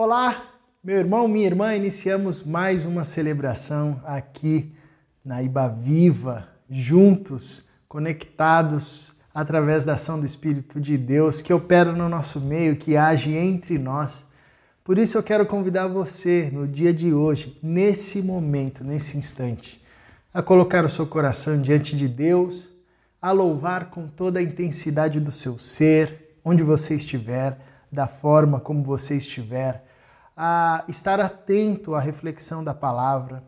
Olá, meu irmão, minha irmã, iniciamos mais uma celebração aqui na Iba Viva, juntos, conectados através da ação do Espírito de Deus que opera no nosso meio, que age entre nós. Por isso eu quero convidar você no dia de hoje, nesse momento, nesse instante, a colocar o seu coração diante de Deus, a louvar com toda a intensidade do seu ser, onde você estiver, da forma como você estiver a estar atento à reflexão da palavra,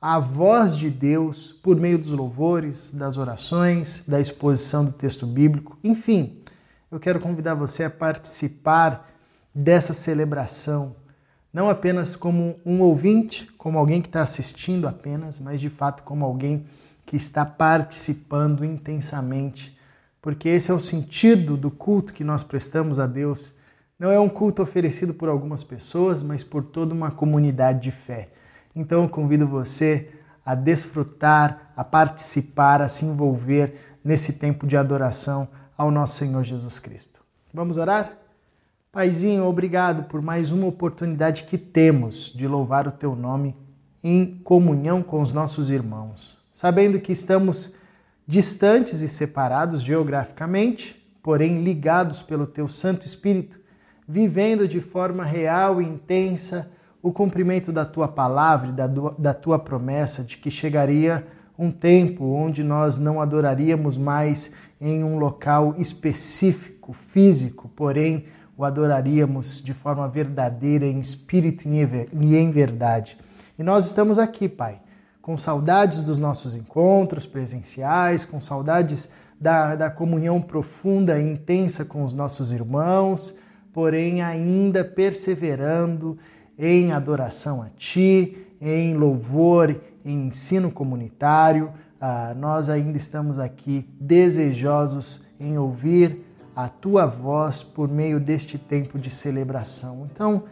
à voz de Deus por meio dos louvores, das orações, da exposição do texto bíblico. Enfim, eu quero convidar você a participar dessa celebração, não apenas como um ouvinte, como alguém que está assistindo apenas, mas de fato como alguém que está participando intensamente, porque esse é o sentido do culto que nós prestamos a Deus não é um culto oferecido por algumas pessoas, mas por toda uma comunidade de fé. Então eu convido você a desfrutar, a participar, a se envolver nesse tempo de adoração ao nosso Senhor Jesus Cristo. Vamos orar? Paizinho, obrigado por mais uma oportunidade que temos de louvar o teu nome em comunhão com os nossos irmãos, sabendo que estamos distantes e separados geograficamente, porém ligados pelo teu Santo Espírito vivendo de forma real e intensa o cumprimento da tua palavra, da, da tua promessa de que chegaria um tempo onde nós não adoraríamos mais em um local específico, físico, porém o adoraríamos de forma verdadeira, em espírito e em verdade. E nós estamos aqui, Pai, com saudades dos nossos encontros presenciais, com saudades da, da comunhão profunda e intensa com os nossos irmãos porém ainda perseverando em adoração a Ti, em louvor, em ensino comunitário. Ah, nós ainda estamos aqui desejosos em ouvir a Tua voz por meio deste tempo de celebração. Então,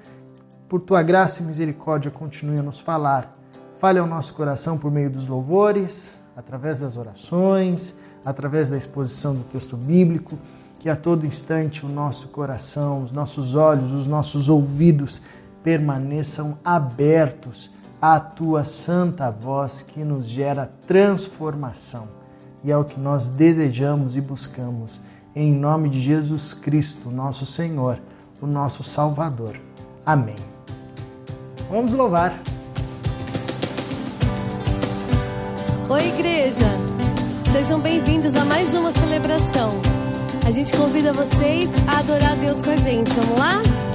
por Tua graça e misericórdia, continue a nos falar. Fale ao nosso coração por meio dos louvores, através das orações, através da exposição do texto bíblico que a todo instante o nosso coração, os nossos olhos, os nossos ouvidos permaneçam abertos à tua santa voz que nos gera transformação. E é o que nós desejamos e buscamos. Em nome de Jesus Cristo, nosso Senhor, o nosso Salvador. Amém. Vamos louvar. Oi, igreja! Sejam bem-vindos a mais uma celebração. A gente convida vocês a adorar Deus com a gente. Vamos lá?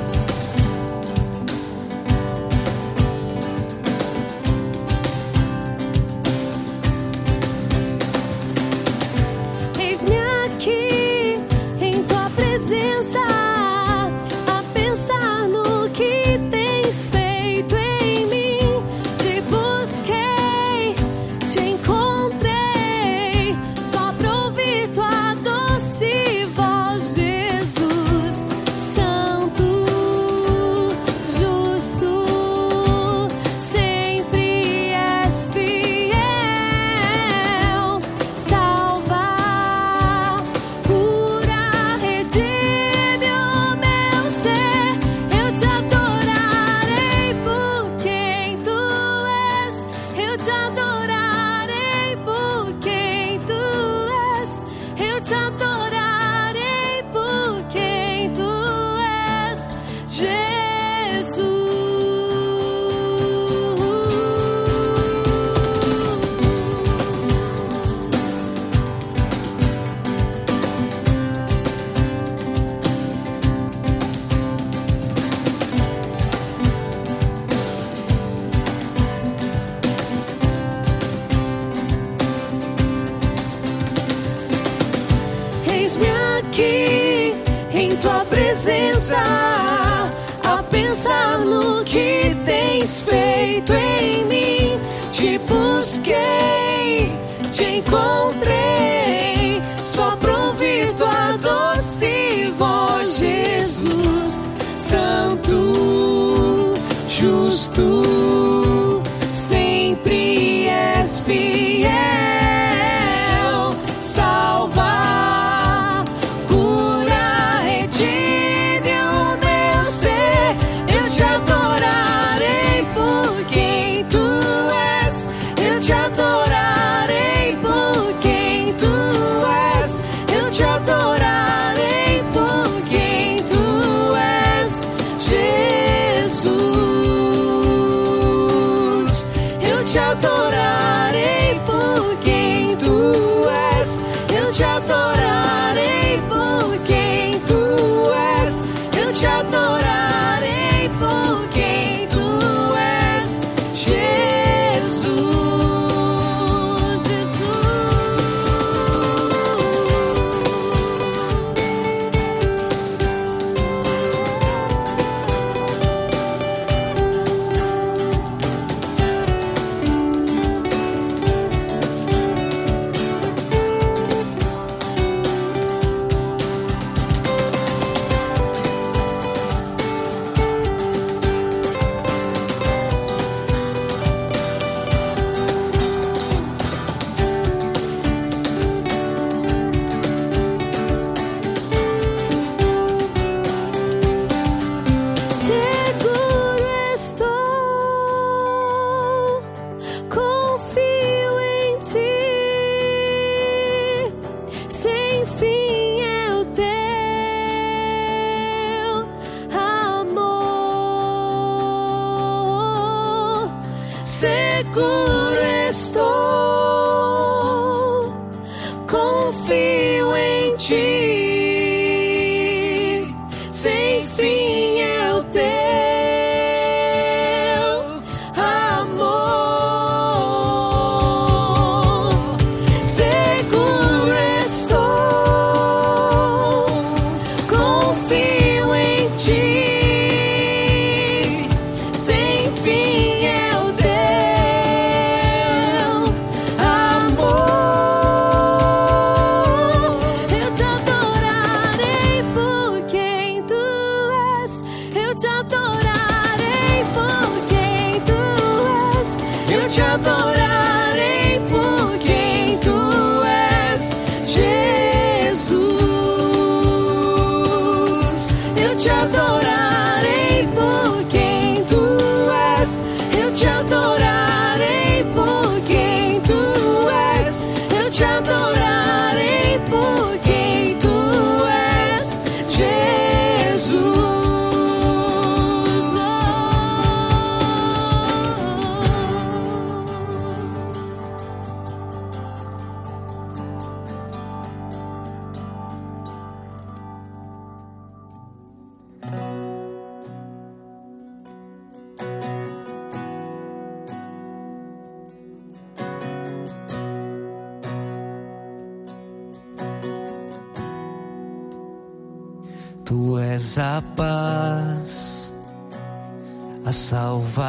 te adorar.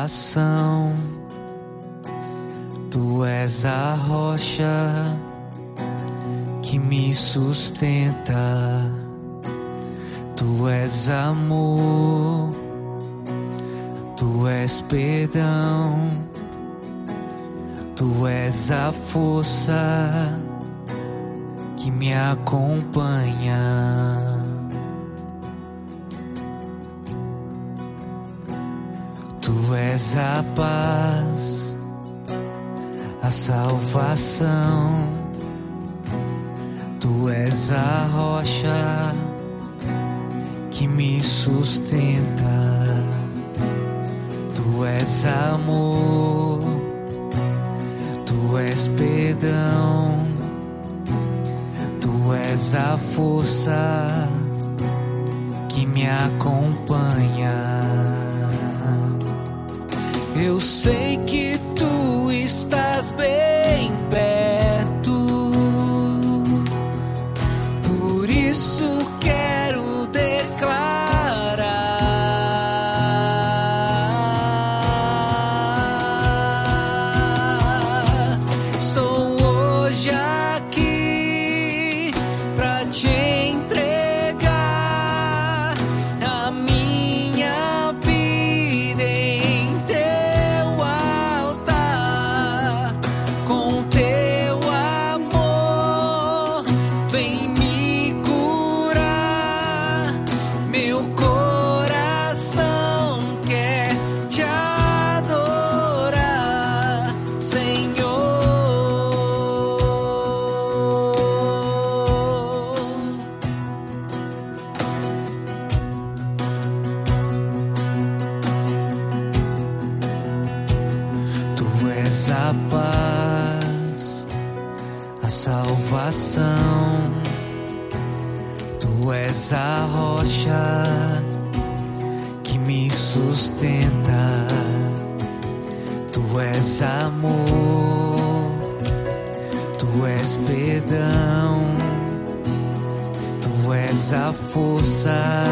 salvação. Tu és a rocha que me sustenta. Tu és amor, tu és perdão, tu és a força que me acompanha. Tu és a paz, a salvação. Tu és a rocha que me sustenta. Tu és amor, tu és perdão, tu és a força que me acompanha. Eu sei que tu estás bem perto. Força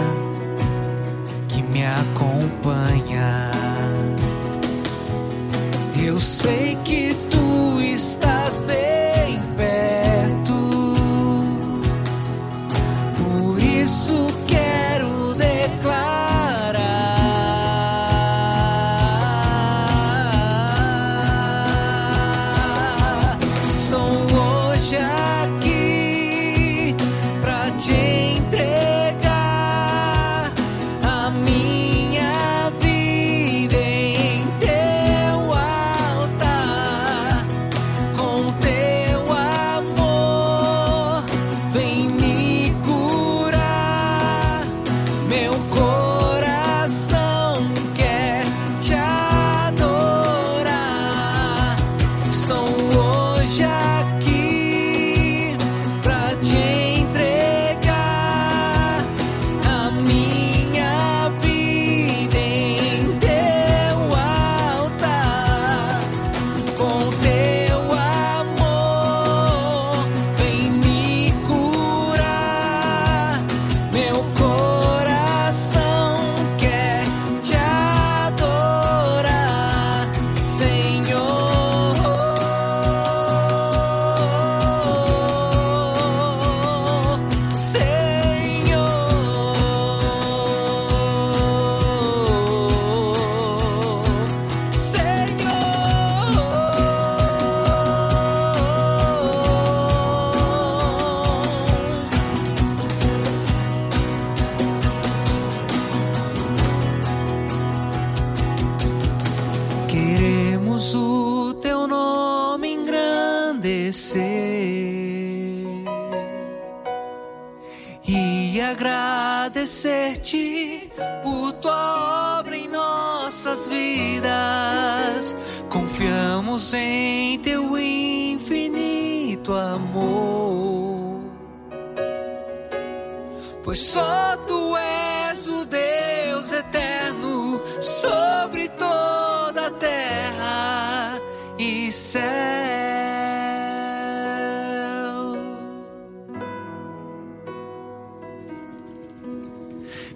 sobre toda a terra e céu.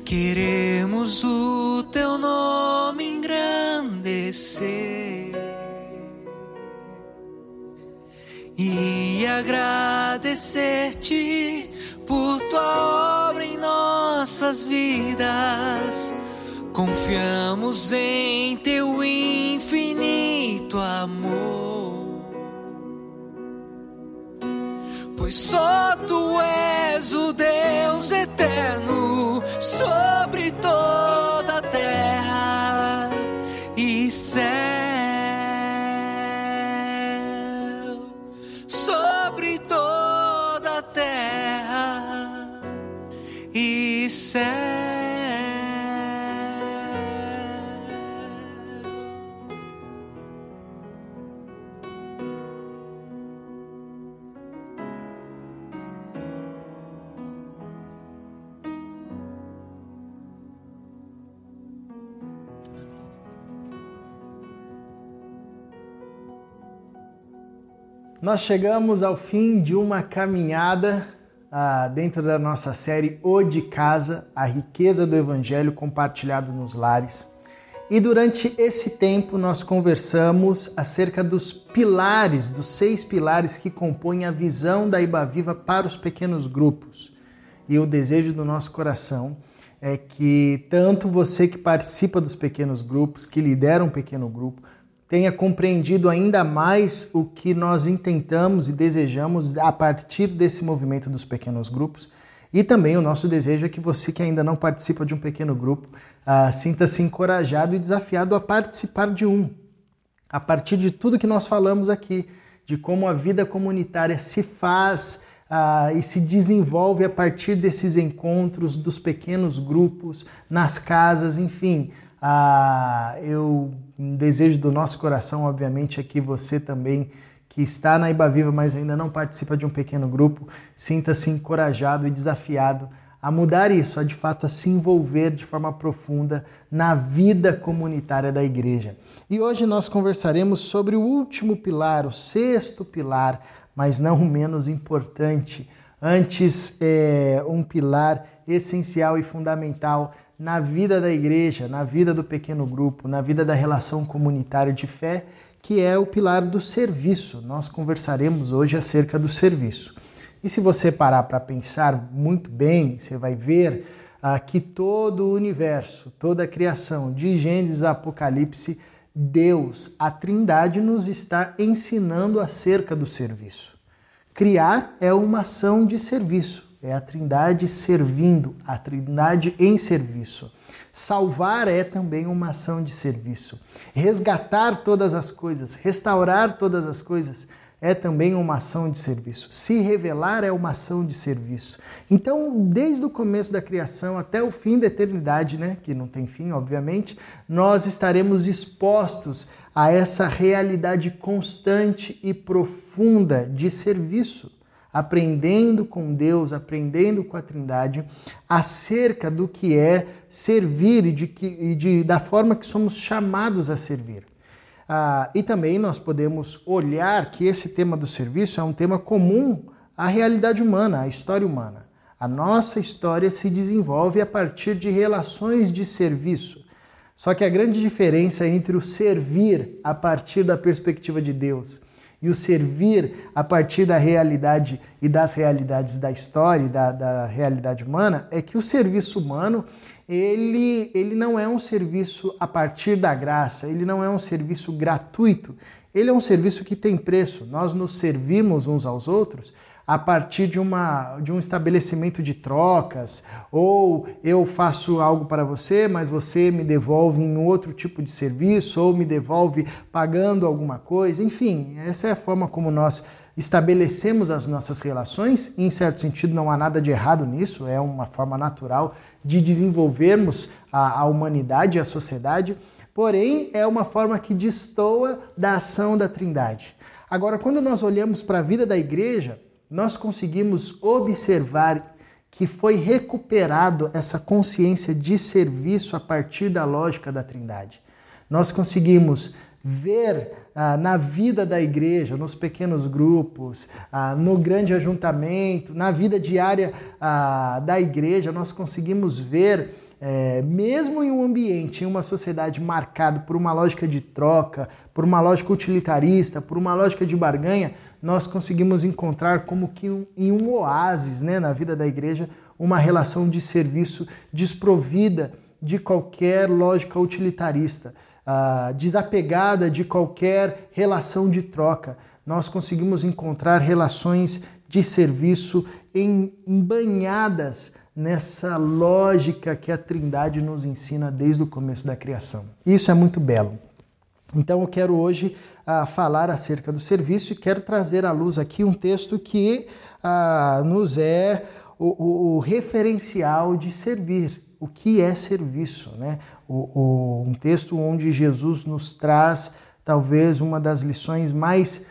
Queremos o teu nome engrandecer e agradecer-te por tua obra em nossas vidas. Confiamos em teu infinito amor. Pois só tu és o Deus eterno sobre toda Nós chegamos ao fim de uma caminhada ah, dentro da nossa série O de Casa, a riqueza do Evangelho compartilhado nos lares. E durante esse tempo nós conversamos acerca dos pilares, dos seis pilares que compõem a visão da Iba Viva para os pequenos grupos. E o desejo do nosso coração é que tanto você que participa dos pequenos grupos, que lidera um pequeno grupo, tenha compreendido ainda mais o que nós intentamos e desejamos a partir desse movimento dos pequenos grupos. E também o nosso desejo é que você que ainda não participa de um pequeno grupo ah, sinta-se encorajado e desafiado a participar de um. A partir de tudo que nós falamos aqui, de como a vida comunitária se faz ah, e se desenvolve a partir desses encontros, dos pequenos grupos, nas casas, enfim, Ah, eu um desejo do nosso coração, obviamente, é que você também que está na Iba Viva, mas ainda não participa de um pequeno grupo, sinta-se encorajado e desafiado a mudar isso, a de fato a se envolver de forma profunda na vida comunitária da igreja. E hoje nós conversaremos sobre o último pilar, o sexto pilar, mas não menos importante. Antes, é, um pilar essencial e fundamental na vida da igreja, na vida do pequeno grupo, na vida da relação comunitária de fé, que é o pilar do serviço. Nós conversaremos hoje acerca do serviço. E se você parar para pensar muito bem, você vai ver ah, que todo o universo, toda a criação, de Gênesis a Apocalipse, Deus, a Trindade, nos está ensinando acerca do serviço. Criar é uma ação de serviço, é a Trindade servindo, a Trindade em serviço. Salvar é também uma ação de serviço. Resgatar todas as coisas, restaurar todas as coisas é também uma ação de serviço. Se revelar é uma ação de serviço. Então, desde o começo da criação até o fim da eternidade, né, que não tem fim, obviamente, nós estaremos expostos a essa realidade constante e profunda de serviço, aprendendo com Deus, aprendendo com a Trindade acerca do que é servir e, de que, e de, da forma que somos chamados a servir. Ah, e também nós podemos olhar que esse tema do serviço é um tema comum à realidade humana, à história humana. A nossa história se desenvolve a partir de relações de serviço. Só que a grande diferença entre o servir a partir da perspectiva de Deus e o servir a partir da realidade e das realidades da história e da, da realidade humana é que o serviço humano ele, ele não é um serviço a partir da graça, ele não é um serviço gratuito, ele é um serviço que tem preço. Nós nos servimos uns aos outros a partir de, uma, de um estabelecimento de trocas, ou eu faço algo para você, mas você me devolve em outro tipo de serviço, ou me devolve pagando alguma coisa. Enfim, essa é a forma como nós estabelecemos as nossas relações. Em certo sentido, não há nada de errado nisso, é uma forma natural de desenvolvermos a, a humanidade e a sociedade, porém é uma forma que destoa da ação da Trindade. Agora, quando nós olhamos para a vida da igreja, nós conseguimos observar que foi recuperado essa consciência de serviço a partir da lógica da Trindade. Nós conseguimos ver ah, na vida da igreja, nos pequenos grupos, ah, no grande ajuntamento, na vida diária ah, da igreja, nós conseguimos ver, é, mesmo em um ambiente, em uma sociedade marcada por uma lógica de troca, por uma lógica utilitarista, por uma lógica de barganha, nós conseguimos encontrar como que um, em um oásis né, na vida da igreja uma relação de serviço desprovida de qualquer lógica utilitarista ah, desapegada de qualquer relação de troca. Nós conseguimos encontrar relações de serviço embanhadas nessa lógica que a Trindade nos ensina desde o começo da criação. Isso é muito belo. Então eu quero hoje ah, falar acerca do serviço e quero trazer à luz aqui um texto que ah, nos é o, o, o referencial de servir o que é serviço, né? O, um texto onde Jesus nos traz talvez uma das lições mais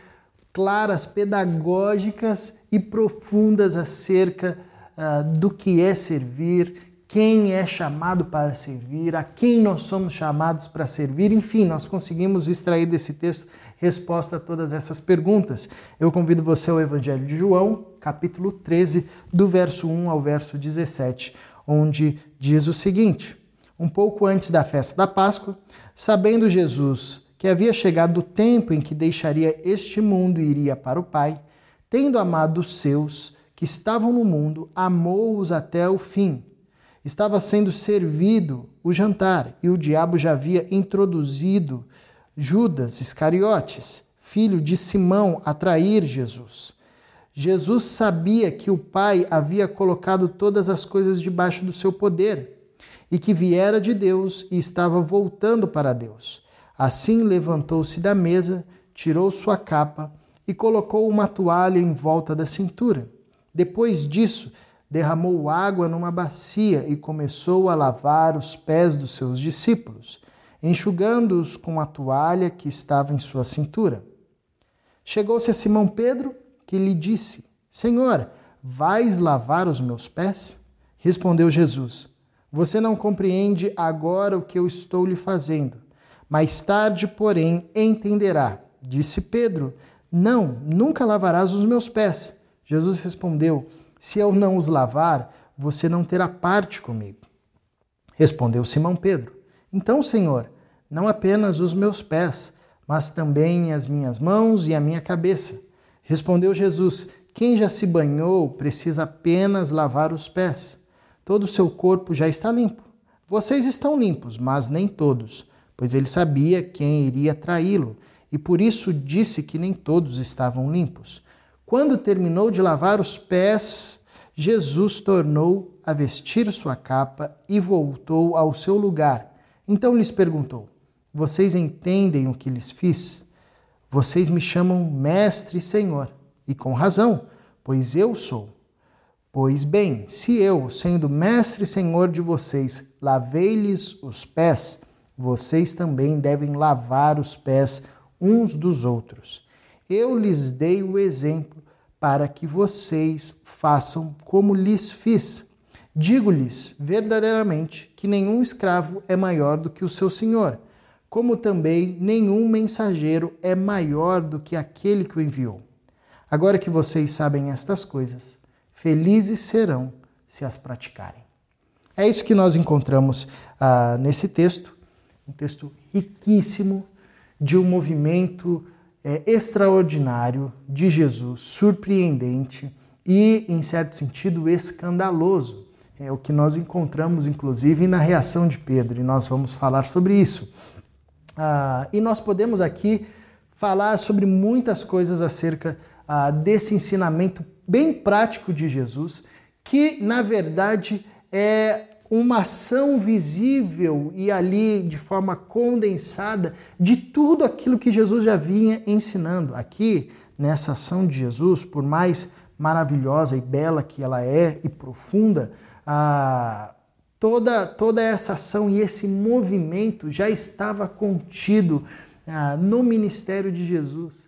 claras, pedagógicas e profundas acerca uh, do que é servir, quem é chamado para servir, a quem nós somos chamados para servir, enfim, nós conseguimos extrair desse texto resposta a todas essas perguntas. Eu convido você ao Evangelho de João, capítulo 13, do verso 1 ao verso 17 onde diz o seguinte: Um pouco antes da festa da Páscoa, sabendo Jesus que havia chegado o tempo em que deixaria este mundo e iria para o Pai, tendo amado os seus que estavam no mundo, amou-os até o fim. Estava sendo servido o jantar e o diabo já havia introduzido Judas Iscariotes, filho de Simão, a trair Jesus. Jesus sabia que o Pai havia colocado todas as coisas debaixo do seu poder e que viera de Deus e estava voltando para Deus. Assim levantou-se da mesa, tirou sua capa e colocou uma toalha em volta da cintura. Depois disso, derramou água numa bacia e começou a lavar os pés dos seus discípulos, enxugando-os com a toalha que estava em sua cintura. Chegou-se a Simão Pedro, que lhe disse: Senhor, vais lavar os meus pés? Respondeu Jesus: Você não compreende agora o que eu estou lhe fazendo. Mais tarde, porém, entenderá. Disse Pedro: Não, nunca lavarás os meus pés. Jesus respondeu: Se eu não os lavar, você não terá parte comigo. Respondeu Simão Pedro: Então, Senhor, não apenas os meus pés, mas também as minhas mãos e a minha cabeça. Respondeu Jesus: Quem já se banhou precisa apenas lavar os pés. Todo o seu corpo já está limpo. Vocês estão limpos, mas nem todos, pois ele sabia quem iria traí-lo, e por isso disse que nem todos estavam limpos. Quando terminou de lavar os pés, Jesus tornou a vestir sua capa e voltou ao seu lugar. Então lhes perguntou: Vocês entendem o que lhes fiz? Vocês me chamam Mestre e Senhor, e com razão, pois eu sou. Pois bem, se eu, sendo Mestre e Senhor de vocês, lavei-lhes os pés, vocês também devem lavar os pés uns dos outros. Eu lhes dei o exemplo para que vocês façam como lhes fiz. Digo-lhes verdadeiramente que nenhum escravo é maior do que o seu senhor como também nenhum mensageiro é maior do que aquele que o enviou. Agora que vocês sabem estas coisas, felizes serão se as praticarem. É isso que nós encontramos ah, nesse texto, um texto riquíssimo de um movimento é, extraordinário de Jesus, surpreendente e, em certo sentido, escandaloso. É o que nós encontramos, inclusive, na reação de Pedro, e nós vamos falar sobre isso. Ah, e nós podemos aqui falar sobre muitas coisas acerca ah, desse ensinamento bem prático de Jesus, que na verdade é uma ação visível e ali de forma condensada de tudo aquilo que Jesus já vinha ensinando. Aqui, nessa ação de Jesus, por mais maravilhosa e bela que ela é e profunda, ah, toda, toda essa ação e esse movimento já estava contido ah, no ministério de Jesus.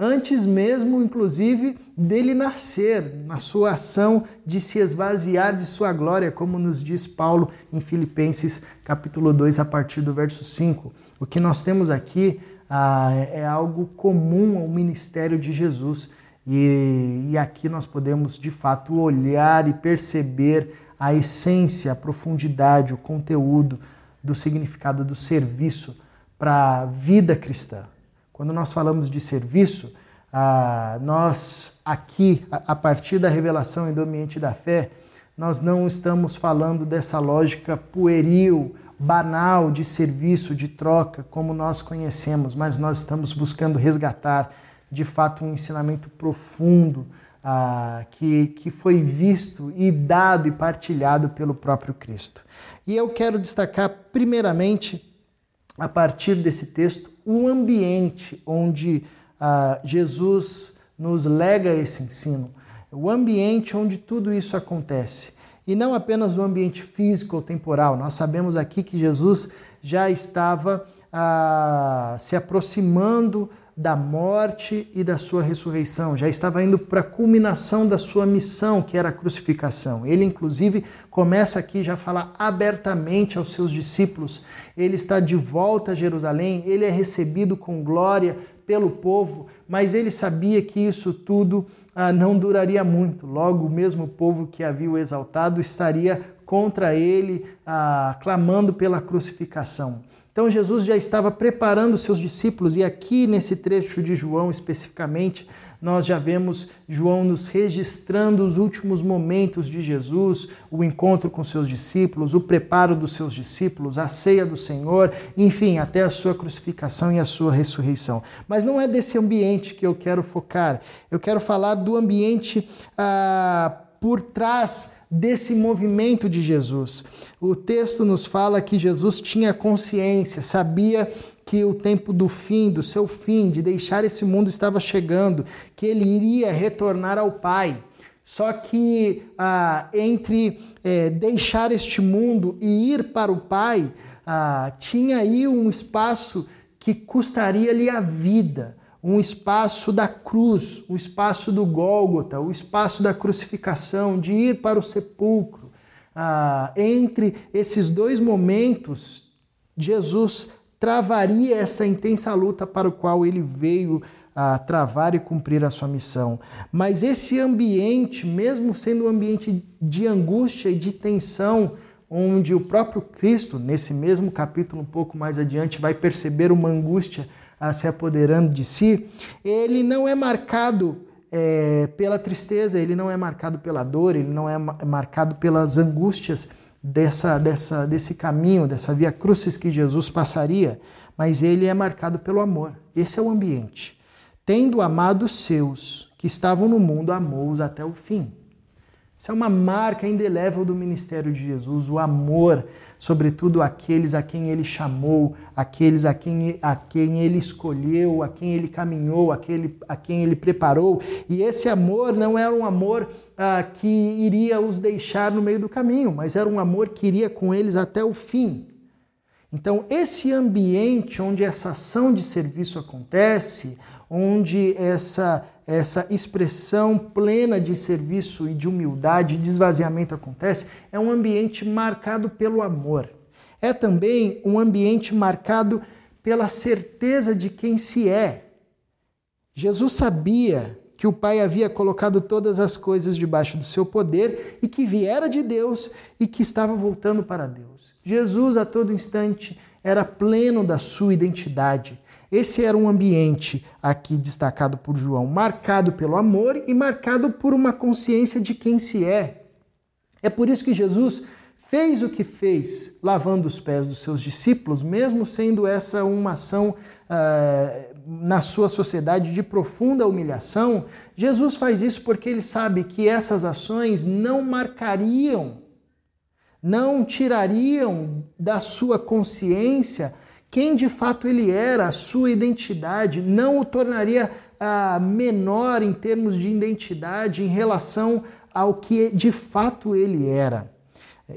Antes mesmo, inclusive, dele nascer, na sua ação de se esvaziar de sua glória, como nos diz Paulo em Filipenses capítulo 2, a partir do verso 5. O que nós temos aqui ah, é algo comum ao ministério de Jesus. E, e aqui nós podemos, de fato, olhar e perceber a essência, a profundidade, o conteúdo do significado do serviço para a vida cristã. Quando nós falamos de serviço, ah, nós aqui, a partir da revelação e do ambiente da fé, nós não estamos falando dessa lógica pueril, banal de serviço, de troca, como nós conhecemos, mas nós estamos buscando resgatar de fato um ensinamento profundo ah, que, que foi visto e dado e partilhado pelo próprio Cristo. E eu quero destacar, primeiramente, a partir desse texto, o ambiente onde ah, Jesus nos lega esse ensino, o ambiente onde tudo isso acontece. E não apenas o ambiente físico ou temporal, nós sabemos aqui que Jesus já estava ah, se aproximando da morte e da sua ressurreição, já estava indo para a culminação da sua missão, que era a crucificação. Ele, inclusive, começa aqui já a falar abertamente aos seus discípulos. Ele está de volta a Jerusalém, ele é recebido com glória pelo povo, mas ele sabia que isso tudo ah, não duraria muito. Logo, o mesmo povo que havia o exaltado estaria contra ele, ah, clamando pela crucificação. Então Jesus já estava preparando seus discípulos, e aqui nesse trecho de João especificamente, nós já vemos João nos registrando os últimos momentos de Jesus, o encontro com seus discípulos, o preparo dos seus discípulos, a ceia do Senhor, enfim, até a sua crucificação e a sua ressurreição. Mas não é desse ambiente que eu quero focar, eu quero falar do ambiente ah, por trás desse movimento de Jesus. O texto nos fala que Jesus tinha consciência, sabia que o tempo do fim, do seu fim, de deixar esse mundo estava chegando, que ele iria retornar ao Pai. Só que ah, entre é, deixar este mundo e ir para o Pai, ah, tinha aí um espaço que custaria-lhe a vida, um espaço da cruz, o espaço do Gólgota, o espaço da crucificação, de ir para o sepulcro. Ah, entre esses dois momentos, Jesus travaria essa intensa luta para o qual ele veio a travar e cumprir a sua missão. Mas esse ambiente, mesmo sendo um ambiente de angústia e de tensão, onde o próprio Cristo, nesse mesmo capítulo um pouco mais adiante, vai perceber uma angústia a se apoderando de si, ele não é marcado é, pela tristeza, ele não é marcado pela dor, ele não é marcado pelas angústias dessa, dessa, desse caminho, dessa via crucis que Jesus passaria, mas ele é marcado pelo amor. Esse é o ambiente tendo amado os seus que estavam no mundo, amou-os até o fim. Isso é uma marca indelével do ministério de Jesus, o amor, sobretudo aqueles a quem ele chamou, aqueles a quem, a quem ele escolheu, a quem ele caminhou, aquele, a quem ele preparou. E esse amor não era um amor ah, que iria os deixar no meio do caminho, mas era um amor que iria com eles até o fim. Então, esse ambiente onde essa ação de serviço acontece, onde essa, essa expressão plena de serviço e de humildade, de esvaziamento acontece, é um ambiente marcado pelo amor. É também um ambiente marcado pela certeza de quem se é. Jesus sabia que o Pai havia colocado todas as coisas debaixo do seu poder e que viera de Deus e que estava voltando para Deus. Jesus, a todo instante, era pleno da sua identidade. Esse era um ambiente aqui destacado por João, marcado pelo amor e marcado por uma consciência de quem se é. É por isso que Jesus fez o que fez, lavando os pés dos seus discípulos, mesmo sendo essa uma ação uh, na sua sociedade de profunda humilhação. Jesus faz isso porque ele sabe que essas ações não marcariam não tirariam da sua consciência quem de fato ele era, a sua identidade, não o tornaria ah, menor em termos de identidade em relação ao que de fato ele era.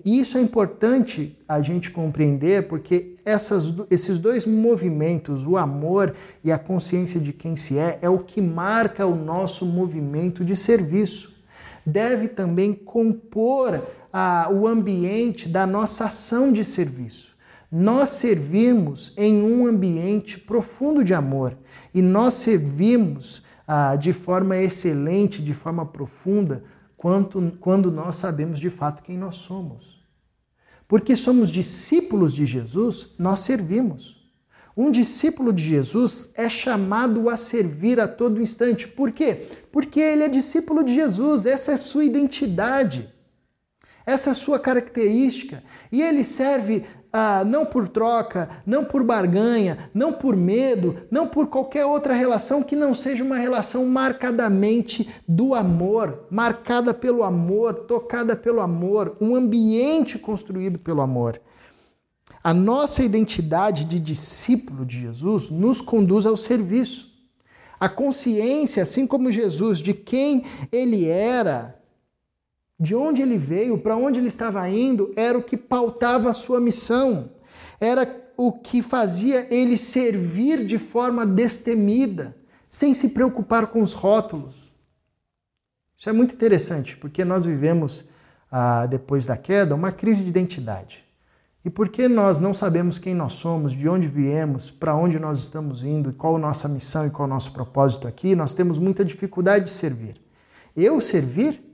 E isso é importante a gente compreender porque essas, esses dois movimentos, o amor e a consciência de quem se é, é o que marca o nosso movimento de serviço. Deve também compor a, o ambiente da nossa ação de serviço. Nós servimos em um ambiente profundo de amor e nós servimos ah, de forma excelente, de forma profunda, quanto, quando nós sabemos de fato quem nós somos. Porque somos discípulos de Jesus, nós servimos. Um discípulo de Jesus é chamado a servir a todo instante. Por quê? Porque ele é discípulo de Jesus, essa é sua identidade. Essa é sua característica. E ele serve ah, não por troca, não por barganha, não por medo, não por qualquer outra relação que não seja uma relação marcadamente do amor, marcada pelo amor, tocada pelo amor, um ambiente construído pelo amor. A nossa identidade de discípulo de Jesus nos conduz ao serviço. A consciência, assim como Jesus, de quem ele era, de onde ele veio, para onde ele estava indo, era o que pautava a sua missão, era o que fazia ele servir de forma destemida, sem se preocupar com os rótulos. Isso é muito interessante, porque nós vivemos, ah, depois da queda, uma crise de identidade. E porque nós não sabemos quem nós somos, de onde viemos, para onde nós estamos indo, qual a nossa missão e qual o nosso propósito aqui, nós temos muita dificuldade de servir. Eu servir?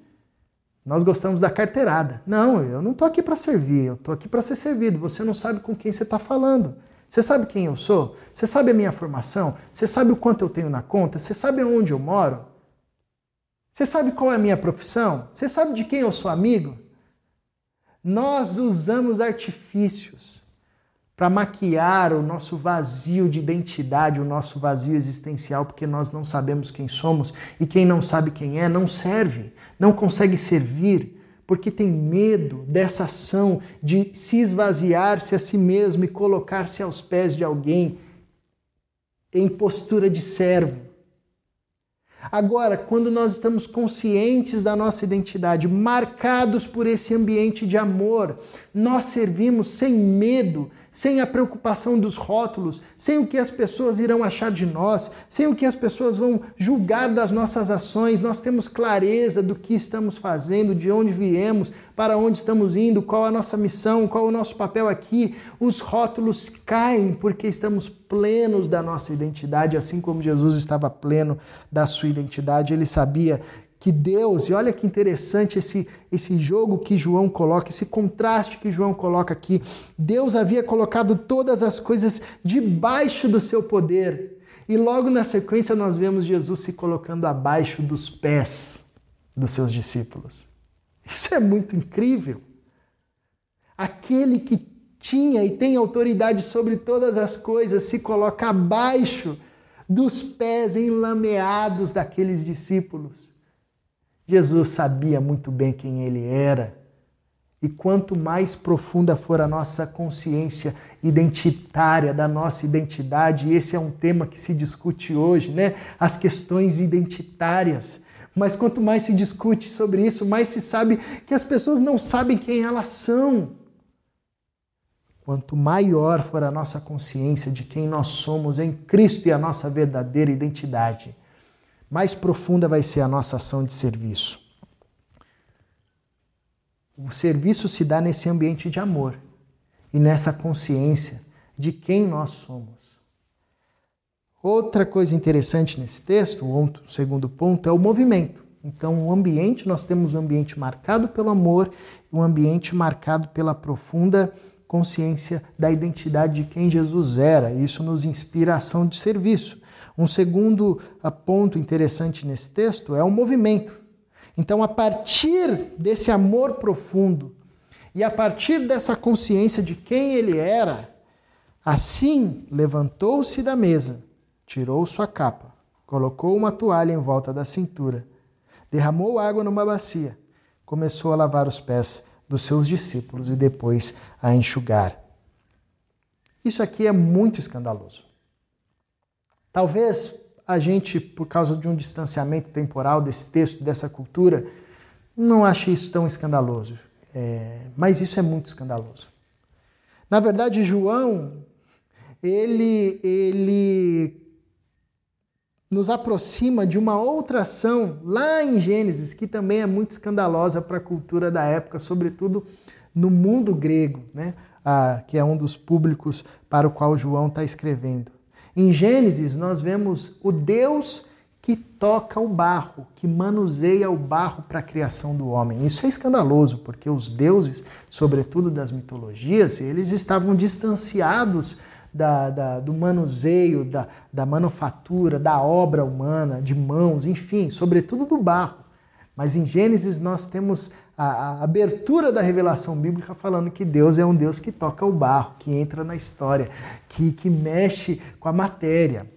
Nós gostamos da carteirada. Não, eu não estou aqui para servir, eu estou aqui para ser servido. Você não sabe com quem você está falando. Você sabe quem eu sou? Você sabe a minha formação? Você sabe o quanto eu tenho na conta? Você sabe onde eu moro? Você sabe qual é a minha profissão? Você sabe de quem eu sou amigo? Nós usamos artifícios para maquiar o nosso vazio de identidade, o nosso vazio existencial, porque nós não sabemos quem somos e quem não sabe quem é não serve, não consegue servir, porque tem medo dessa ação de se esvaziar-se a si mesmo e colocar-se aos pés de alguém em postura de servo. Agora, quando nós estamos conscientes da nossa identidade, marcados por esse ambiente de amor, nós servimos sem medo, sem a preocupação dos rótulos, sem o que as pessoas irão achar de nós, sem o que as pessoas vão julgar das nossas ações. Nós temos clareza do que estamos fazendo, de onde viemos, para onde estamos indo, qual a nossa missão, qual o nosso papel aqui. Os rótulos caem porque estamos plenos da nossa identidade, assim como Jesus estava pleno da sua identidade. Ele sabia que Deus, e olha que interessante esse, esse jogo que João coloca, esse contraste que João coloca aqui. Deus havia colocado todas as coisas debaixo do seu poder. E logo na sequência nós vemos Jesus se colocando abaixo dos pés dos seus discípulos. Isso é muito incrível. Aquele que tinha e tem autoridade sobre todas as coisas se coloca abaixo dos pés enlameados daqueles discípulos. Jesus sabia muito bem quem ele era. E quanto mais profunda for a nossa consciência identitária da nossa identidade, esse é um tema que se discute hoje, né? As questões identitárias. Mas quanto mais se discute sobre isso, mais se sabe que as pessoas não sabem quem elas são. Quanto maior for a nossa consciência de quem nós somos em Cristo e a nossa verdadeira identidade, mais profunda vai ser a nossa ação de serviço. O serviço se dá nesse ambiente de amor e nessa consciência de quem nós somos. Outra coisa interessante nesse texto, o segundo ponto, é o movimento. Então, o ambiente, nós temos um ambiente marcado pelo amor um ambiente marcado pela profunda consciência da identidade de quem Jesus era. Isso nos inspira a ação de serviço. Um segundo ah, ponto interessante nesse texto é o movimento. Então, a partir desse amor profundo e a partir dessa consciência de quem ele era, assim levantou-se da mesa, tirou sua capa, colocou uma toalha em volta da cintura, derramou água numa bacia, começou a lavar os pés dos seus discípulos e depois a enxugar. Isso aqui é muito escandaloso. Talvez a gente, por causa de um distanciamento temporal desse texto, dessa cultura, não ache isso tão escandaloso. É, mas isso é muito escandaloso. Na verdade, João, ele, ele nos aproxima de uma outra ação lá em Gênesis, que também é muito escandalosa para a cultura da época, sobretudo no mundo grego, né? Ah, que é um dos públicos para o qual João está escrevendo. Em Gênesis, nós vemos o Deus que toca o barro, que manuseia o barro para a criação do homem. Isso é escandaloso, porque os deuses, sobretudo das mitologias, eles estavam distanciados da, da, do manuseio, da, da manufatura, da obra humana, de mãos, enfim, sobretudo do barro. Mas em Gênesis nós temos a, a, abertura da revelação bíblica falando que Deus é um Deus que toca o barro, que entra na história, que, que mexe com a matéria.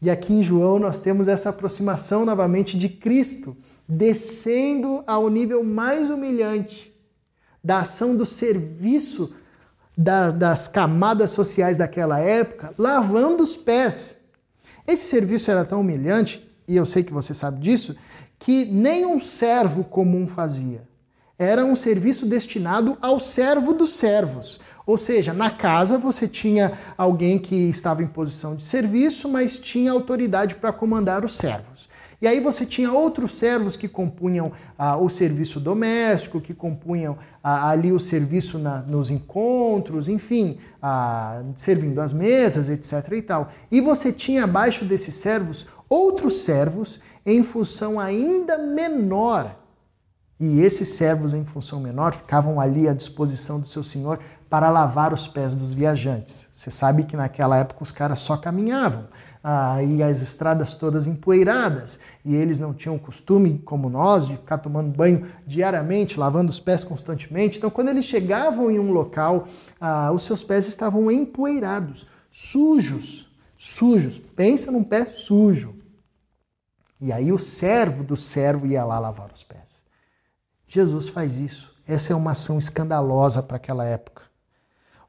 E aqui em João nós temos essa aproximação novamente de Cristo, descendo ao nível mais humilhante da ação do serviço da, das camadas sociais daquela época, lavando os pés. Esse serviço era tão humilhante, e eu sei que você sabe disso, que nem um servo comum fazia era um serviço destinado ao servo dos servos. Ou seja, na casa você tinha alguém que estava em posição de serviço, mas tinha autoridade para comandar os servos. E aí você tinha outros servos que compunham ah, o serviço doméstico, que compunham ah, ali o serviço na, nos encontros, enfim, ah, servindo as mesas, etc. e tal. E você tinha abaixo desses servos outros servos em função ainda menor e esses servos em função menor ficavam ali à disposição do seu senhor para lavar os pés dos viajantes. Você sabe que naquela época os caras só caminhavam ah, e as estradas todas empoeiradas e eles não tinham o costume, como nós, de ficar tomando banho diariamente, lavando os pés constantemente. Então, quando eles chegavam em um local, ah, os seus pés estavam empoeirados, sujos, sujos. Pensa num pé sujo. E aí o servo do servo ia lá lavar os pés. Jesus faz isso. Essa é uma ação escandalosa para aquela época.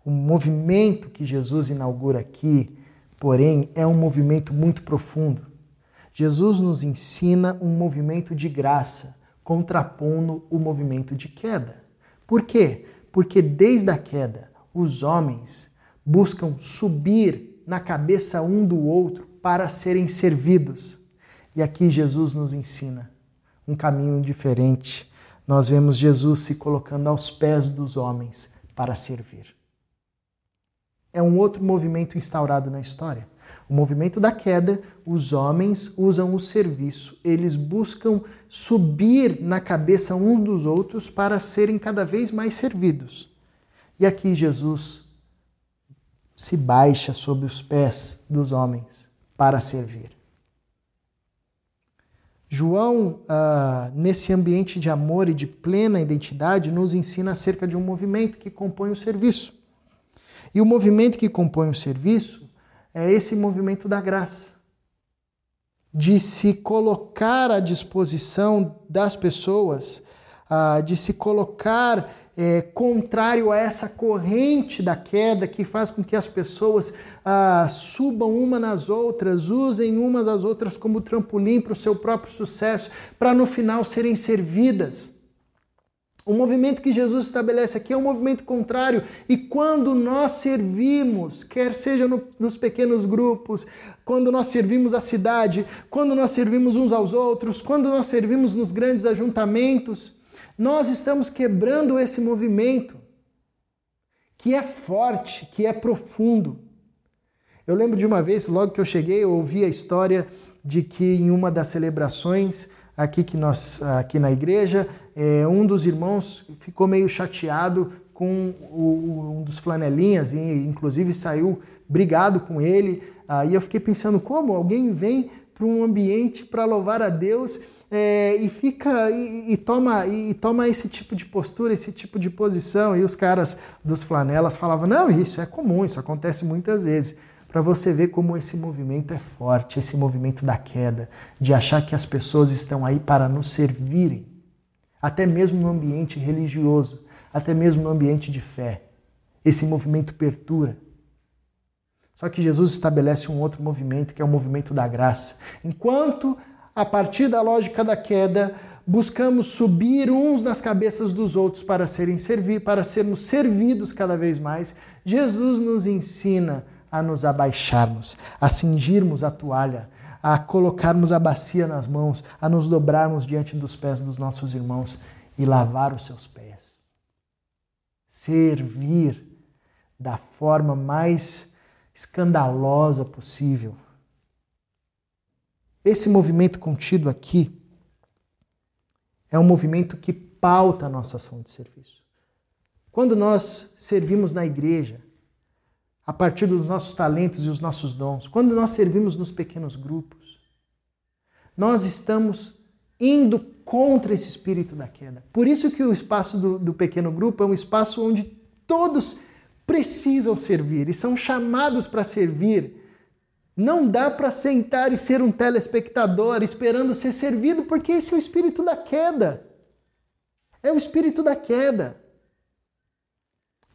O movimento que Jesus inaugura aqui, porém, é um movimento muito profundo. Jesus nos ensina um movimento de graça, contrapondo o movimento de queda. Por quê? Porque desde a queda, os homens buscam subir na cabeça um do outro para serem servidos. E aqui Jesus nos ensina um caminho diferente. Nós vemos Jesus se colocando aos pés dos homens para servir. É um outro movimento instaurado na história. O movimento da queda, os homens usam o serviço, eles buscam subir na cabeça uns dos outros para serem cada vez mais servidos. E aqui Jesus se baixa sobre os pés dos homens para servir. João, ah, nesse ambiente de amor e de plena identidade, nos ensina acerca de um movimento que compõe o serviço. E o movimento que compõe o serviço é esse movimento da graça de se colocar à disposição das pessoas, ah, de se colocar é, contrário a essa corrente da queda que faz com que as pessoas ah, subam uma nas outras, usem umas às outras como trampolim para o seu próprio sucesso, para no final serem servidas. O movimento que Jesus estabelece aqui é um movimento contrário, e quando nós servimos, quer seja no, nos pequenos grupos, quando nós servimos a cidade, quando nós servimos uns aos outros, quando nós servimos nos grandes ajuntamentos, nós estamos quebrando esse movimento que é forte, que é profundo. Eu lembro de uma vez, logo que eu cheguei, eu ouvi a história de que em uma das celebrações aqui que nós aqui na igreja, é, um dos irmãos ficou meio chateado com o, um dos flanelinhas e inclusive saiu brigado com ele. Aí eu fiquei pensando como alguém vem para um ambiente para louvar a Deus é, e fica e, e toma e, e, toma esse tipo de postura, esse tipo de posição. E os caras dos flanelas falavam: não, isso é comum, isso acontece muitas vezes. Para você ver como esse movimento é forte, esse movimento da queda, de achar que as pessoas estão aí para nos servirem, até mesmo no ambiente religioso, até mesmo no ambiente de fé. Esse movimento pertura. Só que Jesus estabelece um outro movimento, que é o movimento da graça. Enquanto a partir da lógica da queda, buscamos subir uns nas cabeças dos outros para serem servir, para sermos servidos cada vez mais. Jesus nos ensina a nos abaixarmos, a cingirmos a toalha, a colocarmos a bacia nas mãos, a nos dobrarmos diante dos pés dos nossos irmãos e lavar os seus pés. Servir da forma mais escandalosa possível esse movimento contido aqui é um movimento que pauta a nossa ação de serviço. Quando nós servimos na igreja, a partir dos nossos talentos e os nossos dons, quando nós servimos nos pequenos grupos, nós estamos indo contra esse espírito da queda. Por isso que o espaço do, do pequeno grupo é um espaço onde todos precisam servir e são chamados para servir não dá para sentar e ser um telespectador esperando ser servido, porque esse é o espírito da queda. É o espírito da queda.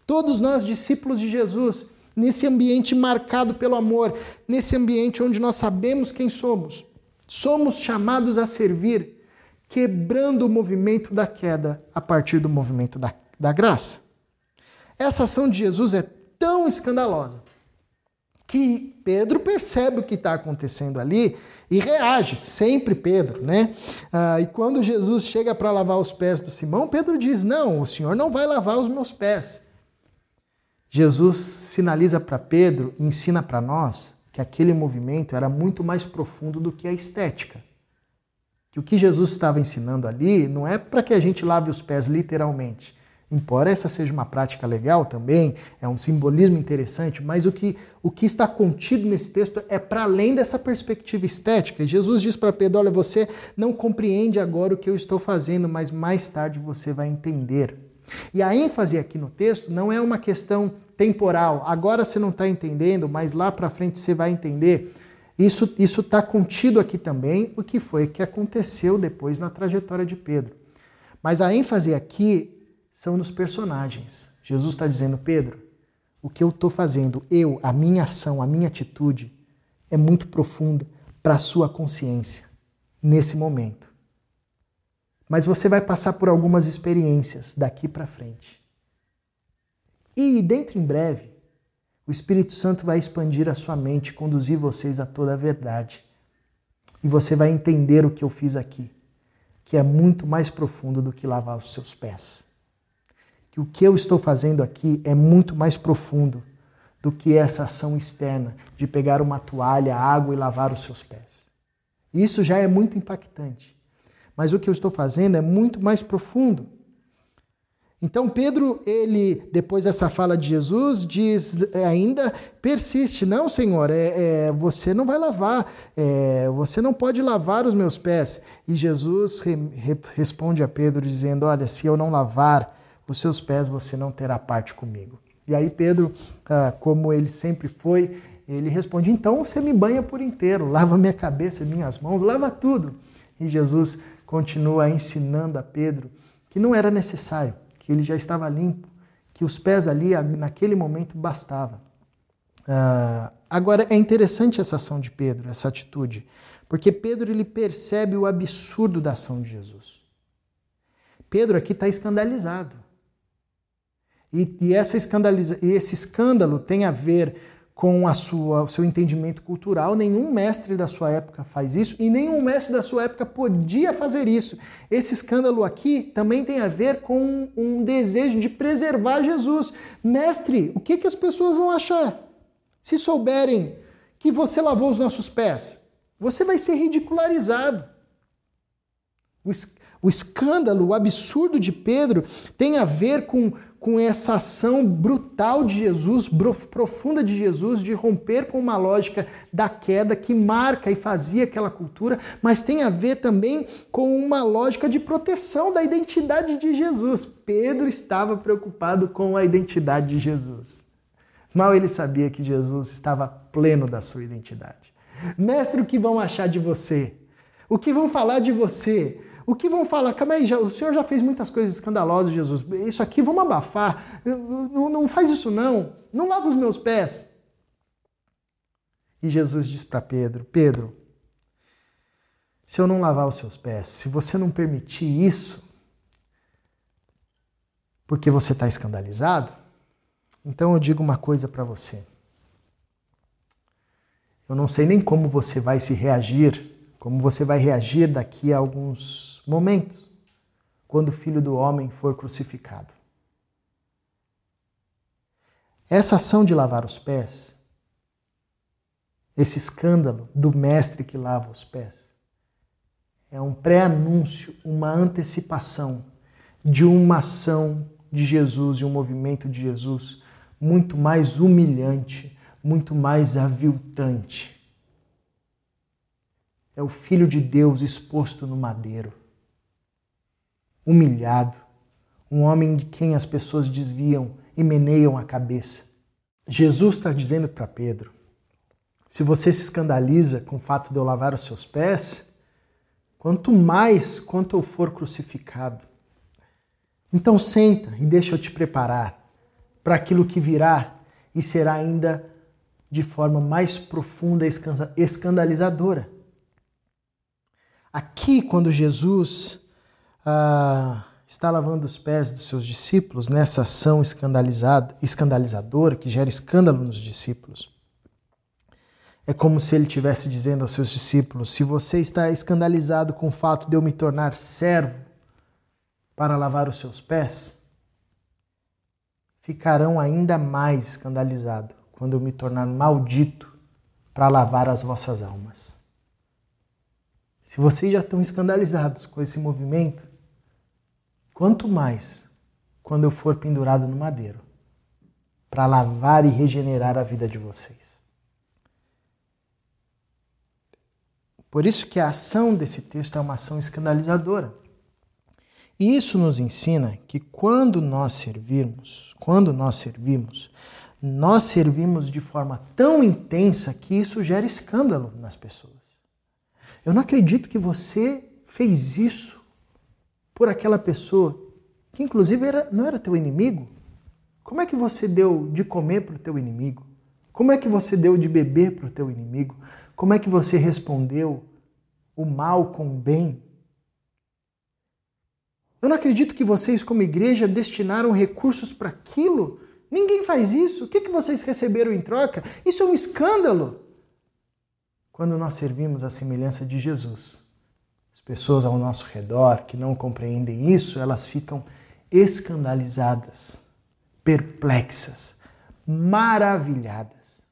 Todos nós, discípulos de Jesus, nesse ambiente marcado pelo amor, nesse ambiente onde nós sabemos quem somos, somos chamados a servir, quebrando o movimento da queda a partir do movimento da, da graça. Essa ação de Jesus é tão escandalosa que Pedro percebe o que está acontecendo ali e reage, sempre Pedro, né? Ah, e quando Jesus chega para lavar os pés do Simão, Pedro diz: Não, o Senhor não vai lavar os meus pés. Jesus sinaliza para Pedro ensina para nós que aquele movimento era muito mais profundo do que a estética. Que o que Jesus estava ensinando ali não é para que a gente lave os pés literalmente, Embora essa seja uma prática legal também, é um simbolismo interessante, mas o que, o que está contido nesse texto é para além dessa perspectiva estética. Jesus diz para Pedro: Olha, você não compreende agora o que eu estou fazendo, mas mais tarde você vai entender. E a ênfase aqui no texto não é uma questão temporal, agora você não está entendendo, mas lá para frente você vai entender. Isso está contido aqui também, o que foi que aconteceu depois na trajetória de Pedro. Mas a ênfase aqui são nos personagens. Jesus está dizendo, Pedro, o que eu estou fazendo, eu, a minha ação, a minha atitude, é muito profunda, para a sua consciência nesse momento. Mas você vai passar por algumas experiências daqui para frente. E dentro em breve, o Espírito Santo vai expandir a sua mente, conduzir vocês a toda a verdade. E você vai entender o que eu fiz aqui, que é muito mais profundo do que lavar os seus pés. Que o que eu estou fazendo aqui é muito mais profundo do que essa ação externa de pegar uma toalha, água e lavar os seus pés. Isso já é muito impactante. Mas o que eu estou fazendo é muito mais profundo. Então Pedro, ele, depois dessa fala de Jesus, diz ainda, persiste, não, Senhor, é, é você não vai lavar, é, você não pode lavar os meus pés. E Jesus re, re, responde a Pedro dizendo, olha, se eu não lavar os seus pés, você não terá parte comigo. E aí Pedro, ah, como ele sempre foi, ele responde, então você me banha por inteiro, lava minha cabeça, minhas mãos, lava tudo. E Jesus continua ensinando a Pedro que não era necessário que ele já estava limpo, que os pés ali, naquele momento, bastava. Uh, agora, é interessante essa ação de Pedro, essa atitude, porque Pedro ele percebe o absurdo da ação de Jesus. Pedro aqui está escandalizado. E, e, essa escandaliza, e esse escândalo tem a ver com a sua, o seu entendimento cultural. Nenhum mestre da sua época faz isso e nenhum mestre da sua época podia fazer isso. Esse escândalo aqui também tem a ver com um desejo de preservar Jesus. Mestre, o que, que as pessoas vão achar? Se souberem que você lavou os nossos pés, você vai ser ridicularizado. O escândalo, o absurdo de Pedro tem a ver com com essa ação brutal de Jesus, profunda de Jesus, de romper com uma lógica da queda que marca e fazia aquela cultura, mas tem a ver também com uma lógica de proteção da identidade de Jesus. Pedro estava preocupado com a identidade de Jesus. Mal ele sabia que Jesus estava pleno da sua identidade. Mestre, o que vão achar de você? O que vão falar de você? O que vão falar? Calma aí, já, o senhor já fez muitas coisas escandalosas, Jesus. Isso aqui vamos abafar. Não, não faz isso não. Não lava os meus pés. E Jesus diz para Pedro: Pedro, se eu não lavar os seus pés, se você não permitir isso, porque você está escandalizado, então eu digo uma coisa para você. Eu não sei nem como você vai se reagir, como você vai reagir daqui a alguns momentos, quando o Filho do Homem for crucificado. Essa ação de lavar os pés, esse escândalo do mestre que lava os pés, é um pré-anúncio, uma antecipação de uma ação de Jesus e um movimento de Jesus muito mais humilhante, muito mais aviltante. É o Filho de Deus exposto no madeiro humilhado, um homem de quem as pessoas desviam e meneiam a cabeça. Jesus está dizendo para Pedro: se você se escandaliza com o fato de eu lavar os seus pés, quanto mais quanto eu for crucificado. Então senta e deixa eu te preparar para aquilo que virá e será ainda de forma mais profunda e escandalizadora. Aqui, quando Jesus ah, está lavando os pés dos seus discípulos nessa ação escandalizada, escandalizadora que gera escândalo nos discípulos. É como se ele estivesse dizendo aos seus discípulos: se você está escandalizado com o fato de eu me tornar servo para lavar os seus pés, ficarão ainda mais escandalizados quando eu me tornar maldito para lavar as vossas almas. Se vocês já estão escandalizados com esse movimento, Quanto mais quando eu for pendurado no madeiro para lavar e regenerar a vida de vocês. Por isso que a ação desse texto é uma ação escandalizadora. E isso nos ensina que quando nós servirmos, quando nós servimos, nós servimos de forma tão intensa que isso gera escândalo nas pessoas. Eu não acredito que você fez isso por aquela pessoa que inclusive era, não era teu inimigo? Como é que você deu de comer para o teu inimigo? Como é que você deu de beber para o teu inimigo? Como é que você respondeu o mal com o bem? Eu não acredito que vocês, como igreja, destinaram recursos para aquilo. Ninguém faz isso. O que, que vocês receberam em troca? Isso é um escândalo. Quando nós servimos a semelhança de Jesus, as pessoas ao nosso redor que não compreendem isso, elas ficam escandalizadas, perplexas, maravilhadas.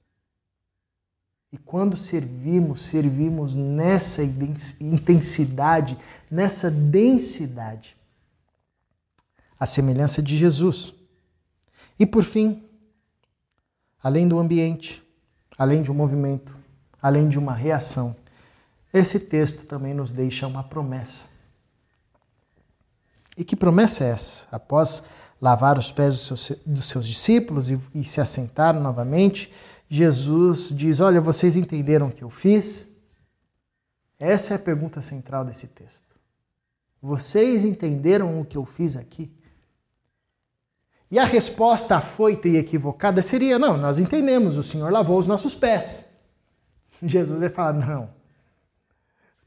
E quando servimos, servimos nessa intensidade, nessa densidade, a semelhança de Jesus. E por fim, além do ambiente, além de um movimento, além de uma reação, esse texto também nos deixa uma promessa. E que promessa é essa? Após lavar os pés dos seus, discípulos e, e se assentar novamente, Jesus diz: Olha, vocês entenderam o que eu fiz? Essa é a pergunta central desse texto. Vocês entenderam o que eu fiz aqui? E a resposta afoita e equivocada seria: não, nós entendemos, o Senhor lavou os nossos pés. Jesus vai falar: não.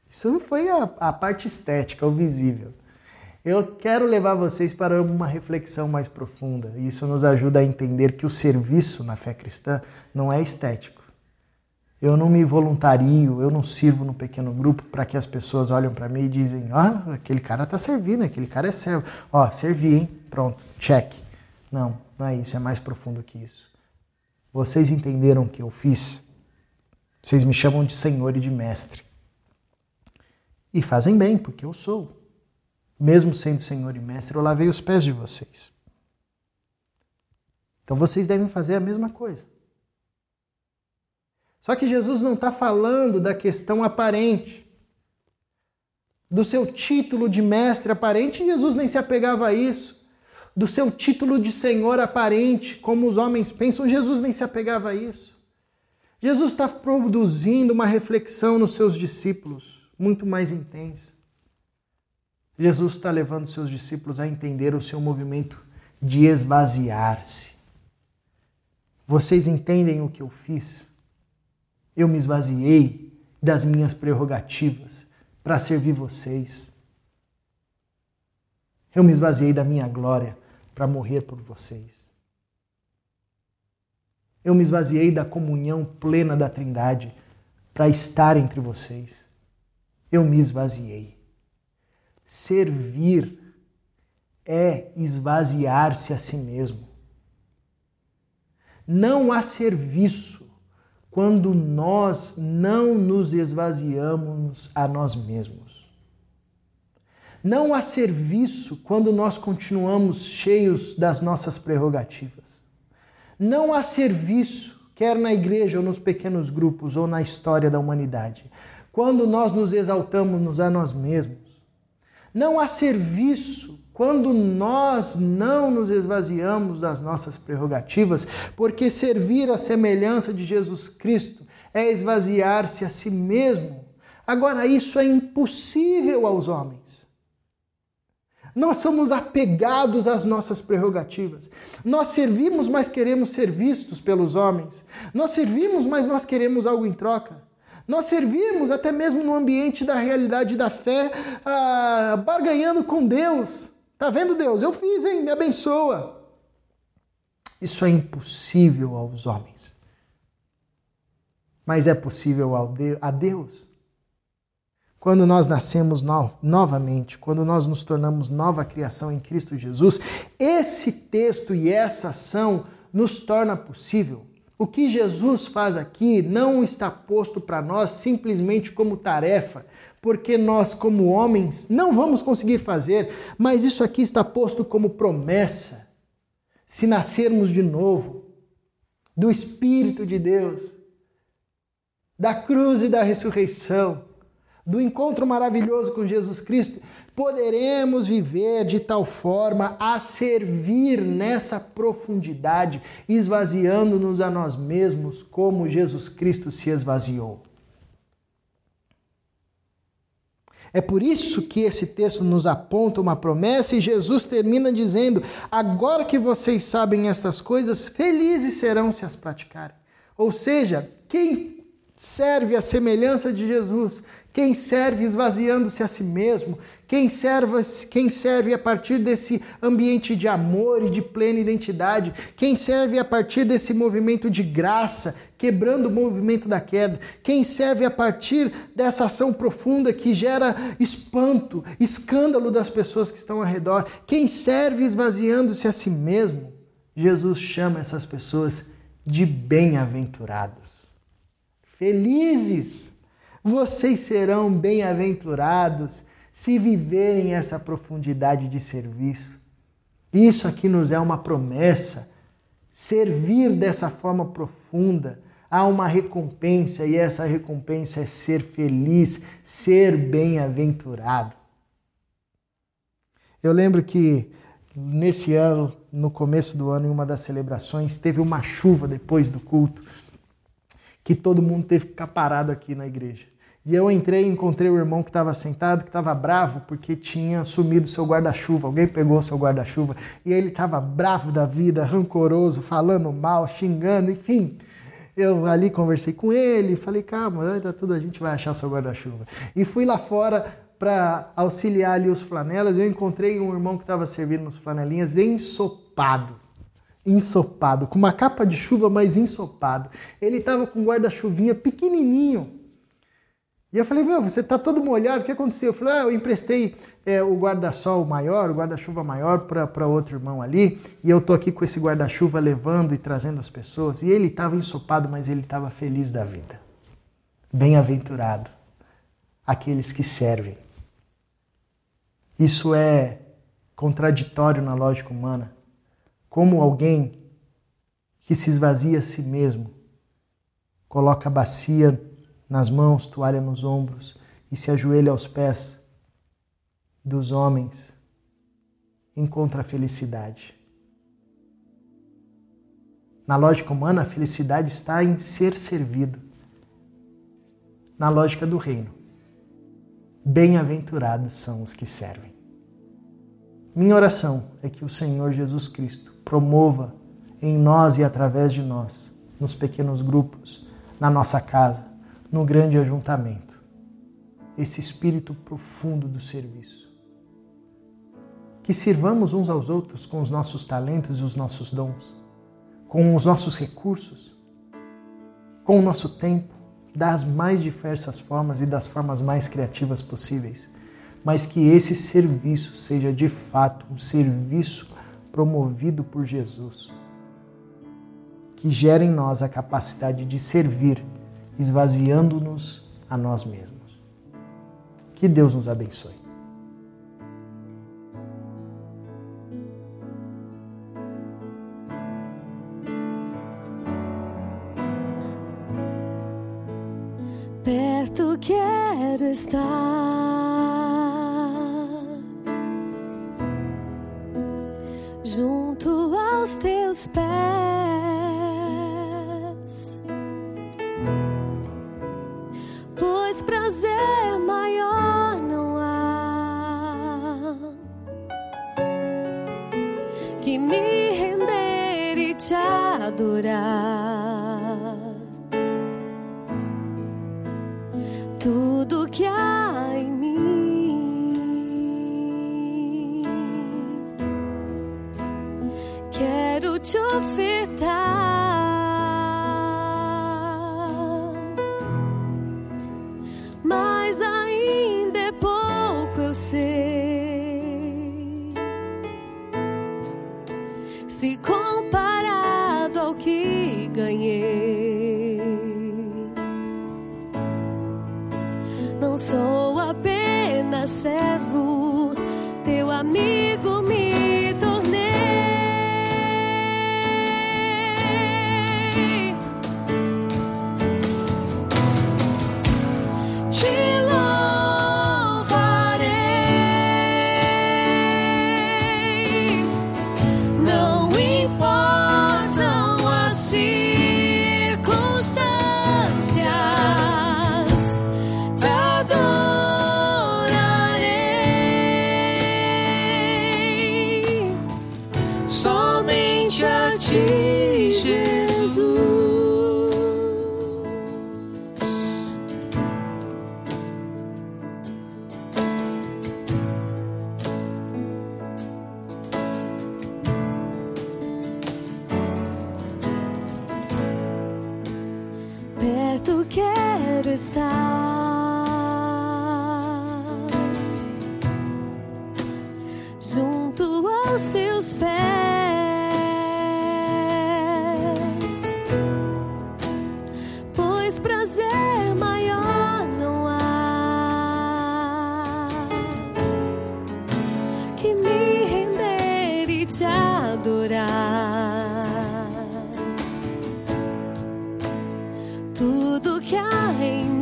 Isso foi a, a parte estética, o visível. Eu quero levar vocês para uma reflexão mais profunda. Isso nos ajuda a entender que o serviço na fé cristã não é estético. Eu não me voluntario, eu não sirvo no pequeno grupo para que as pessoas olhem para mim e dizem: "Ah, aquele cara está servindo, aquele cara é servo. Ó, servi, hein? Pronto, check". Não, não é isso, é mais profundo que isso. Vocês entenderam o que eu fiz? Vocês me chamam de Senhor e de Mestre. E fazem bem, porque eu sou. Mesmo sendo Senhor e Mestre, eu lavei os pés de vocês. Então vocês devem fazer a mesma coisa. Só que Jesus não está falando da questão aparente, do seu título de mestre aparente, Jesus nem se apegava a isso. Do seu título de Senhor aparente, como os homens pensam, Jesus nem se apegava a isso. Jesus está produzindo uma reflexão nos seus discípulos muito mais intensa. Jesus está levando seus discípulos a entender o seu movimento de esvaziar-se. Vocês entendem o que eu fiz? Eu me esvaziei das minhas prerrogativas para servir vocês. Eu me esvaziei da minha glória para morrer por vocês. Eu me esvaziei da comunhão plena da Trindade para estar entre vocês. Eu me esvaziei. Servir é esvaziar-se a si mesmo. Não há serviço quando nós não nos esvaziamos a nós mesmos. Não há serviço quando nós continuamos cheios das nossas prerrogativas. Não há serviço, quer na igreja ou nos pequenos grupos ou na história da humanidade, quando nós nos exaltamos a nós mesmos. Não há serviço quando nós não nos esvaziamos das nossas prerrogativas, porque servir a semelhança de Jesus Cristo é esvaziar-se a si mesmo. Agora, isso é impossível aos homens. Nós somos apegados às nossas prerrogativas. Nós servimos, mas queremos ser vistos pelos homens. Nós servimos, mas nós queremos algo em troca. Nós servimos até mesmo no ambiente da realidade da fé, ah, barganhando com Deus. Tá vendo, Deus? Eu fiz, hein? Me abençoa. Isso é impossível aos homens. Mas é possível a Deus. Quando nós nascemos no novamente, quando nós nos tornamos nova criação em Cristo Jesus, esse texto e essa ação nos torna possível o que Jesus faz aqui não está posto para nós simplesmente como tarefa, porque nós, como homens, não vamos conseguir fazer, mas isso aqui está posto como promessa. Se nascermos de novo, do Espírito de Deus, da cruz e da ressurreição, do encontro maravilhoso com Jesus Cristo, poderemos viver de tal forma a servir nessa profundidade, esvaziando-nos a nós mesmos como Jesus Cristo se esvaziou. É por isso que esse texto nos aponta uma promessa e Jesus termina dizendo: Agora que vocês sabem estas coisas, felizes serão se as praticarem. Ou seja, quem serve a semelhança de Jesus, quem serve esvaziando-se a si mesmo, quem serve, quem serve a partir desse ambiente de amor e de plena identidade, quem serve a partir desse movimento de graça, quebrando o movimento da queda, quem serve a partir dessa ação profunda que gera espanto, escândalo das pessoas que estão ao redor, quem serve esvaziando-se a si mesmo, Jesus chama essas pessoas de bem-aventurados. Felizes! Vocês serão bem-aventurados se viverem essa profundidade de serviço. Isso aqui nos é uma promessa. Servir dessa forma profunda, há uma recompensa e essa recompensa é ser feliz, ser bem-aventurado. Eu lembro que nesse ano, no começo do ano, em uma das celebrações, teve uma chuva depois do culto, que todo mundo teve que ficar parado aqui na igreja. E eu entrei e encontrei o irmão que estava sentado, que estava bravo porque tinha sumido seu guarda-chuva. Alguém pegou seu guarda-chuva e ele estava bravo da vida, rancoroso, falando mal, xingando, enfim. Eu ali conversei com ele, falei, calma, tá tudo, a gente vai achar seu guarda-chuva. E fui lá fora para auxiliar ali os flanelas. Eu encontrei um irmão que estava servindo os flanelinhas ensopado. Ensopado, com uma capa de chuva, mas ensopado. Ele estava com um guarda-chuvinha pequenininho, e eu falei, meu, você tá todo molhado, o que aconteceu? Eu falei, ah, eu emprestei é, o guarda-sol maior, o guarda-chuva maior para outro irmão ali, e eu tô aqui com esse guarda-chuva levando e trazendo as pessoas. E ele estava ensopado, mas ele estava feliz da vida. Bem-aventurado aqueles que servem. Isso é contraditório na lógica humana. Como alguém que se esvazia a si mesmo, coloca a bacia nas mãos, toalha nos ombros e se ajoelha aos pés dos homens, encontra a felicidade. Na lógica humana, a felicidade está em ser servido. Na lógica do reino, bem-aventurados são os que servem. Minha oração é que o Senhor Jesus Cristo promova em nós e através de nós, nos pequenos grupos, na nossa casa, no grande ajuntamento. Esse espírito profundo do serviço. Que sirvamos uns aos outros com os nossos talentos e os nossos dons, com os nossos recursos, com o nosso tempo, das mais diversas formas e das formas mais criativas possíveis, mas que esse serviço seja de fato um serviço promovido por Jesus, que gere em nós a capacidade de servir esvaziando-nos a nós mesmos. Que Deus nos abençoe. Perto quero estar, junto aos teus pés. Adorar. Tudo que há em mim, quero te ofertar. Tudo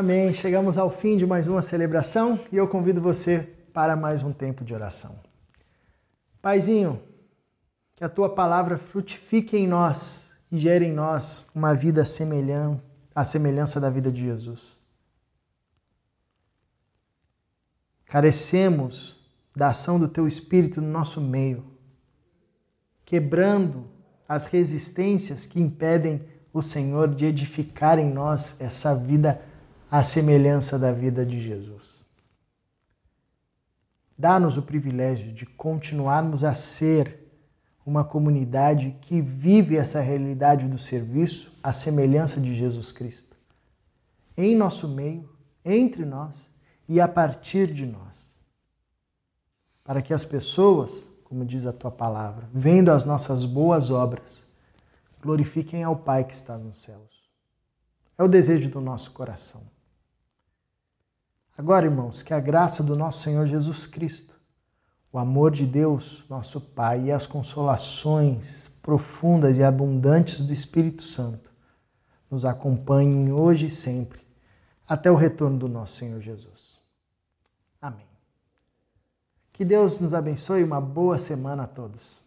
Amém. Chegamos ao fim de mais uma celebração e eu convido você para mais um tempo de oração. Paizinho, que a tua palavra frutifique em nós e gere em nós uma vida semelhante à semelhança da vida de Jesus. Carecemos da ação do teu espírito no nosso meio, quebrando as resistências que impedem o Senhor de edificar em nós essa vida à semelhança da vida de Jesus. Dá-nos o privilégio de continuarmos a ser uma comunidade que vive essa realidade do serviço à semelhança de Jesus Cristo. Em nosso meio, entre nós e a partir de nós. Para que as pessoas, como diz a tua palavra, vendo as nossas boas obras, glorifiquem ao Pai que está nos céus. É o desejo do nosso coração. Agora, irmãos, que a graça do nosso Senhor Jesus Cristo, o amor de Deus, nosso Pai, e as consolações profundas e abundantes do Espírito Santo nos acompanhem hoje e sempre, até o retorno do nosso Senhor Jesus. Amém. Que Deus nos abençoe e uma boa semana a todos.